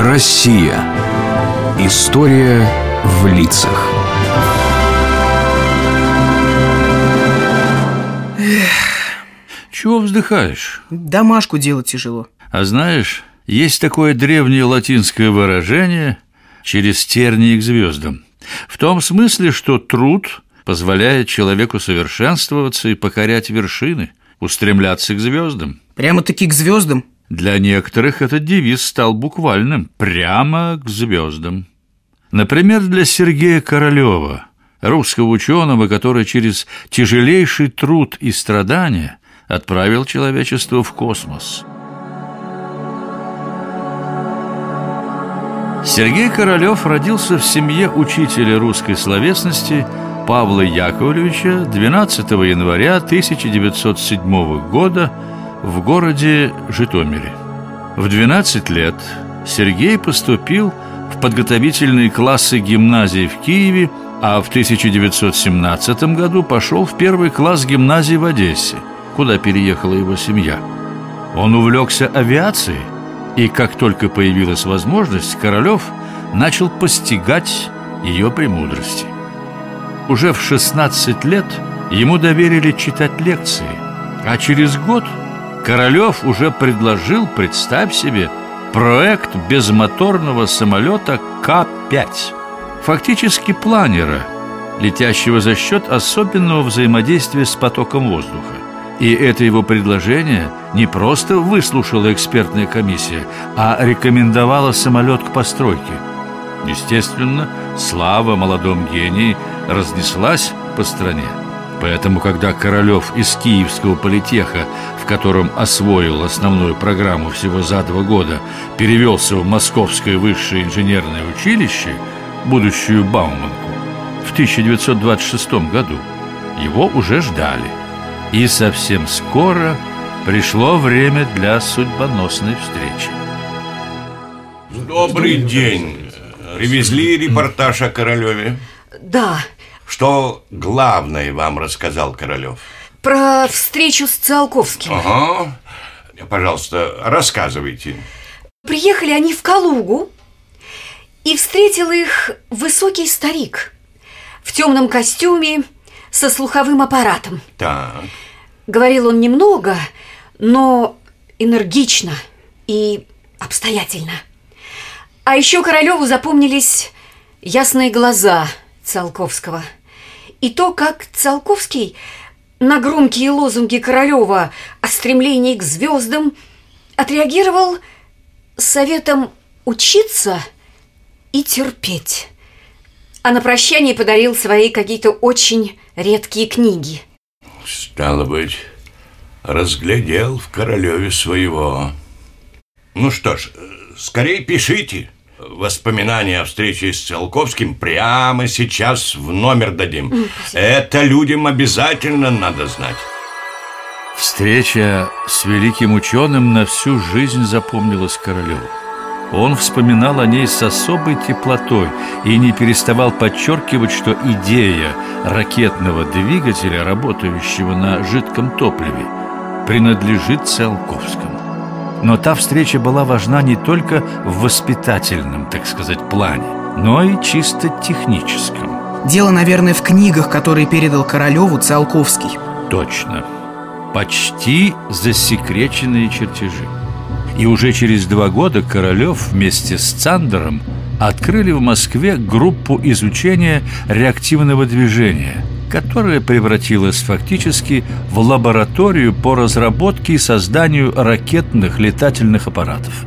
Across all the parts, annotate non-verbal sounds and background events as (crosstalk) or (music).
Россия. История в лицах. Чего вздыхаешь? Домашку делать тяжело. А знаешь, есть такое древнее латинское выражение «через тернии к звездам». В том смысле, что труд позволяет человеку совершенствоваться и покорять вершины, устремляться к звездам. Прямо-таки к звездам? Для некоторых этот девиз стал буквальным «прямо к звездам». Например, для Сергея Королева, русского ученого, который через тяжелейший труд и страдания отправил человечество в космос. Сергей Королев родился в семье учителя русской словесности Павла Яковлевича 12 января 1907 года в городе Житомире. В 12 лет Сергей поступил в подготовительные классы гимназии в Киеве, а в 1917 году пошел в первый класс гимназии в Одессе, куда переехала его семья. Он увлекся авиацией, и как только появилась возможность, Королев начал постигать ее премудрости. Уже в 16 лет ему доверили читать лекции, а через год – Королев уже предложил, представь себе, проект безмоторного самолета К-5 Фактически планера, летящего за счет особенного взаимодействия с потоком воздуха. И это его предложение не просто выслушала экспертная комиссия, а рекомендовала самолет к постройке. Естественно, слава молодом гении разнеслась по стране Поэтому, когда Королев из Киевского политеха, в котором освоил основную программу всего за два года, перевелся в Московское высшее инженерное училище, будущую Бауманку, в 1926 году, его уже ждали. И совсем скоро пришло время для судьбоносной встречи. Добрый день. Привезли репортаж о Королеве? Да, что главное вам рассказал Королев? Про встречу с Циолковским. Ага, пожалуйста, рассказывайте. Приехали они в Калугу И встретил их высокий старик В темном костюме со слуховым аппаратом. Так. Говорил он немного, но энергично и обстоятельно. А еще Королеву запомнились ясные глаза Циолковского – и то, как Циолковский на громкие лозунги Королева о стремлении к звездам отреагировал советом учиться и терпеть. А на прощание подарил свои какие-то очень редкие книги. Стало быть, разглядел в Королеве своего. Ну что ж, скорее пишите. Воспоминания о встрече с Циолковским прямо сейчас в номер дадим. Это людям обязательно надо знать. Встреча с великим ученым на всю жизнь запомнилась Королеву. Он вспоминал о ней с особой теплотой и не переставал подчеркивать, что идея ракетного двигателя, работающего на жидком топливе, принадлежит Циолковскому. Но та встреча была важна не только в воспитательном, так сказать, плане, но и чисто техническом. Дело, наверное, в книгах, которые передал Королеву Циолковский. Точно. Почти засекреченные чертежи. И уже через два года Королев вместе с Цандером открыли в Москве группу изучения реактивного движения – которая превратилась фактически в лабораторию по разработке и созданию ракетных летательных аппаратов.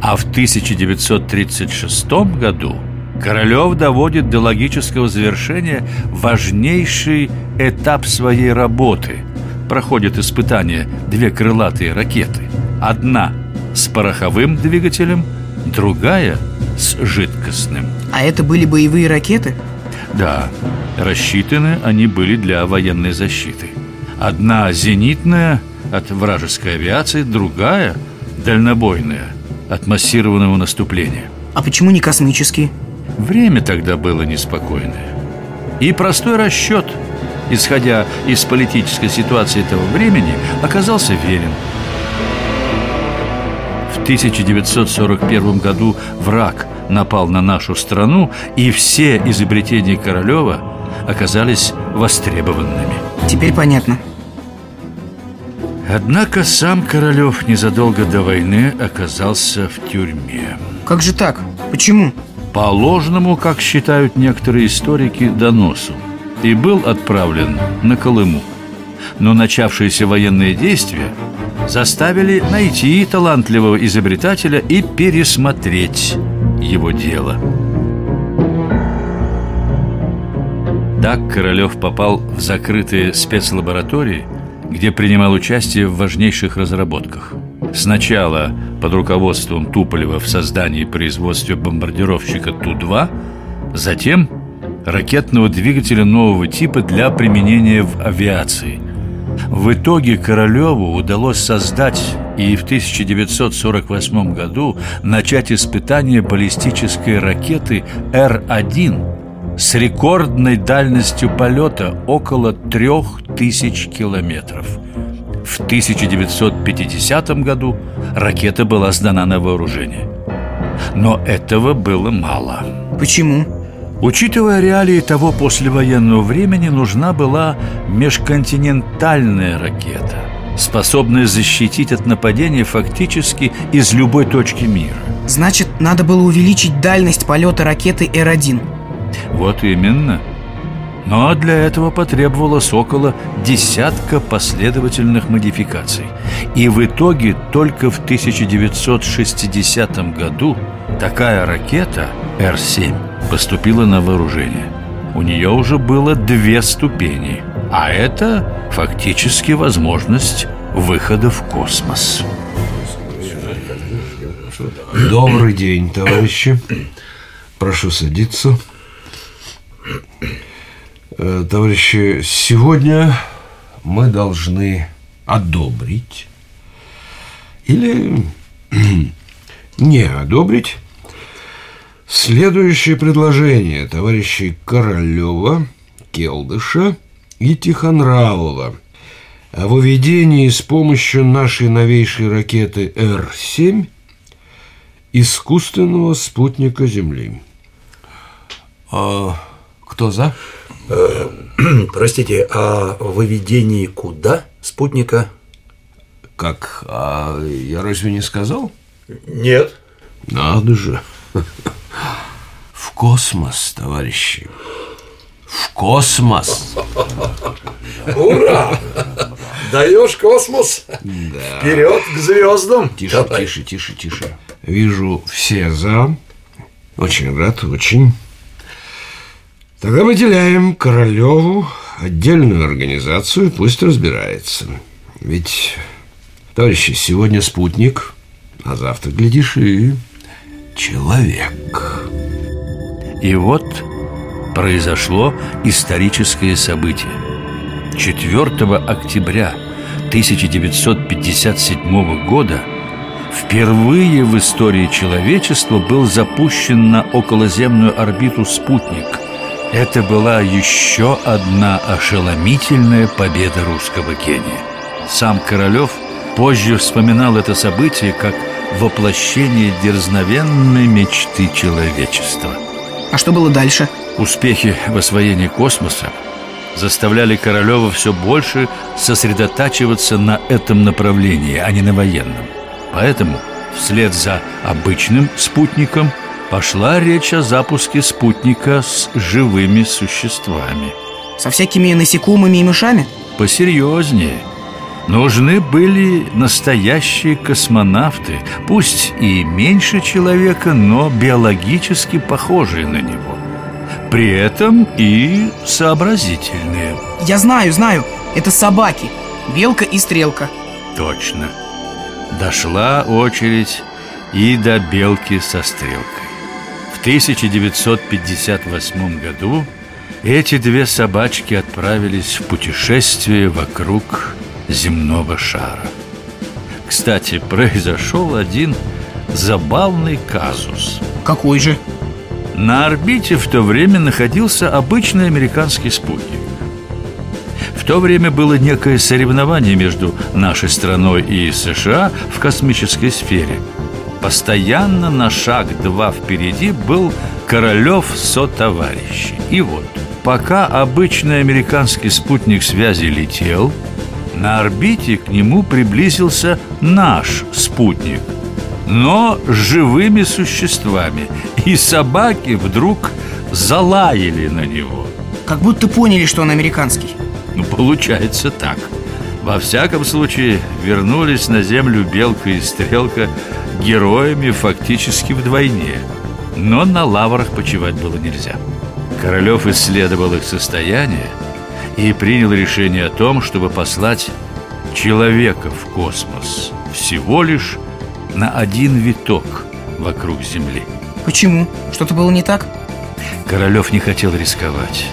А в 1936 году Королев доводит до логического завершения важнейший этап своей работы. Проходят испытания две крылатые ракеты. Одна с пороховым двигателем, другая с жидкостным. А это были боевые ракеты? Да, рассчитаны они были для военной защиты. Одна зенитная от вражеской авиации, другая дальнобойная от массированного наступления. А почему не космические? Время тогда было неспокойное. И простой расчет, исходя из политической ситуации этого времени, оказался верен. В в 1941 году враг напал на нашу страну, и все изобретения Королева оказались востребованными. Теперь понятно. Однако сам Королев незадолго до войны оказался в тюрьме. Как же так? Почему? По ложному, как считают некоторые историки, доносу. И был отправлен на Колыму. Но начавшиеся военные действия заставили найти талантливого изобретателя и пересмотреть его дело. Так Королев попал в закрытые спецлаборатории, где принимал участие в важнейших разработках. Сначала под руководством Туполева в создании и производстве бомбардировщика Ту-2, затем ракетного двигателя нового типа для применения в авиации – в итоге Королеву удалось создать и в 1948 году начать испытание баллистической ракеты Р-1 с рекордной дальностью полета около 3000 километров. В 1950 году ракета была сдана на вооружение. Но этого было мало. Почему? Учитывая реалии того послевоенного времени, нужна была межконтинентальная ракета, способная защитить от нападения фактически из любой точки мира. Значит, надо было увеличить дальность полета ракеты Р-1. Вот именно. Но для этого потребовалось около десятка последовательных модификаций. И в итоге только в 1960 году такая ракета Р-7 поступила на вооружение. У нее уже было две ступени, а это фактически возможность выхода в космос. Добрый день, товарищи. Прошу садиться. Э, товарищи, сегодня мы должны одобрить или (clears throat) не одобрить Следующее предложение товарищей Королева, Келдыша и Тихонравова о выведении с помощью нашей новейшей ракеты Р-7 искусственного спутника Земли. А кто за? Э, (clears throat) простите, о выведении куда спутника? Как? А я разве не сказал? Нет. Надо же. В космос, товарищи. В космос. Ура! Даешь космос? Да. Вперед к звездам. Тише, Давай. тише, тише, тише. Вижу все за. Очень рад, очень. Тогда выделяем Королеву отдельную организацию, пусть разбирается. Ведь, товарищи, сегодня спутник, а завтра, глядишь, и человек. И вот произошло историческое событие. 4 октября 1957 года впервые в истории человечества был запущен на околоземную орбиту спутник. Это была еще одна ошеломительная победа русского гения. Сам Королев позже вспоминал это событие как воплощение дерзновенной мечты человечества. А что было дальше? Успехи в освоении космоса заставляли Королева все больше сосредотачиваться на этом направлении, а не на военном. Поэтому вслед за обычным спутником пошла речь о запуске спутника с живыми существами. Со всякими насекомыми и мышами? Посерьезнее – Нужны были настоящие космонавты, пусть и меньше человека, но биологически похожие на него. При этом и сообразительные. Я знаю, знаю, это собаки, белка и стрелка. Точно. Дошла очередь и до белки со стрелкой. В 1958 году эти две собачки отправились в путешествие вокруг земного шара. Кстати, произошел один забавный казус. Какой же? На орбите в то время находился обычный американский спутник. В то время было некое соревнование между нашей страной и США в космической сфере. Постоянно на шаг два впереди был Королев сотоварищ. И вот, пока обычный американский спутник связи летел На орбите к нему приблизился наш спутник Но с живыми существами И собаки вдруг залаяли на него. Как будто поняли, что он американский. Ну, получается так. Во всяком случае, вернулись на землю Белка и Стрелка Героями фактически вдвойне Но на лаврах почивать было нельзя Королев исследовал их состояние И принял решение о том, чтобы послать человека в космос Всего лишь на один виток вокруг Земли Почему? Что-то было не так? Королев не хотел рисковать.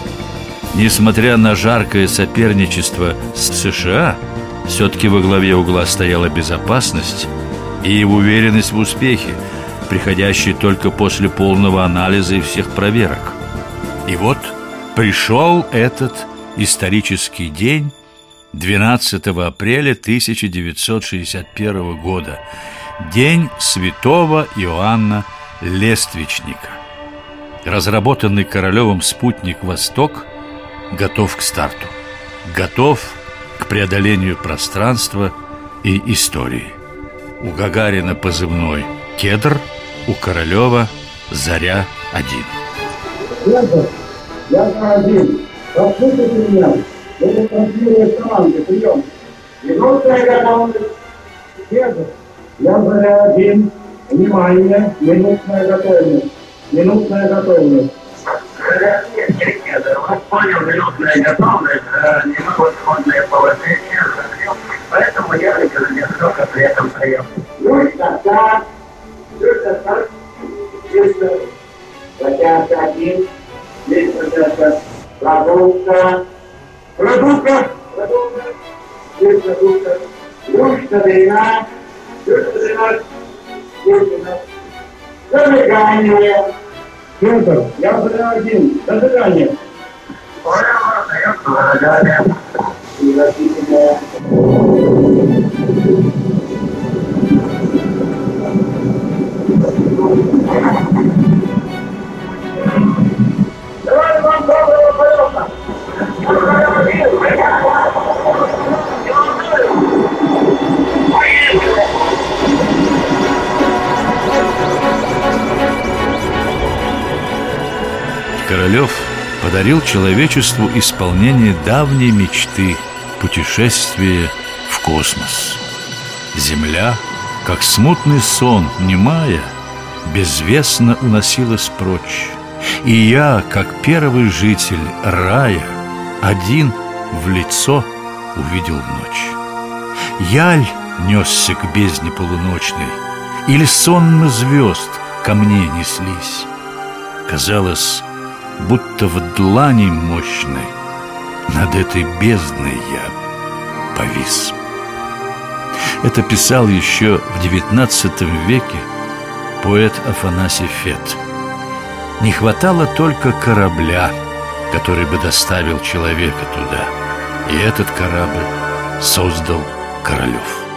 Несмотря на жаркое соперничество с США, все-таки во главе угла стояла безопасность и уверенность в успехе, приходящая только после полного анализа и всех проверок. И вот пришел этот исторический день 12 апреля 1961 года, день святого Иоанна Лествичника. Разработанный Королевым спутник «Восток» готов к старту. Готов к преодолению пространства и истории. У Гагарина позывной «Кедр», у Королева «Заря-1». Я за один. Послушайте меня. Это транслирует команды. Прием. Минутная готовность. Кедр. Я за один. Внимание. Минутная готовность. Минутная готовность. Вот понял, минутная готовность, невыходное положение, закрыл. Поэтому я несколько при этом прием. Юрка, так. Юрка, так. Чисто. Затяжка один. Здесь затяжка. Продувка. Продувка. Продувка. Здесь продувка. Юрка, длина. Юрка, длина. Юрка, Зажигание. Петр, я за один. Зажигание. Королев подарил человечеству исполнение давней мечты путешествие в космос. Земля, как смутный сон, немая, безвестно уносилась прочь. И я, как первый житель рая, один в лицо увидел ночь. Яль несся к бездне полуночной, или сонно звезд ко мне неслись. Казалось, будто в длани мощной Над этой бездной я повис. Это писал еще в XIX веке поэт Афанасий Фет. Не хватало только корабля, который бы доставил человека туда. И этот корабль создал Королев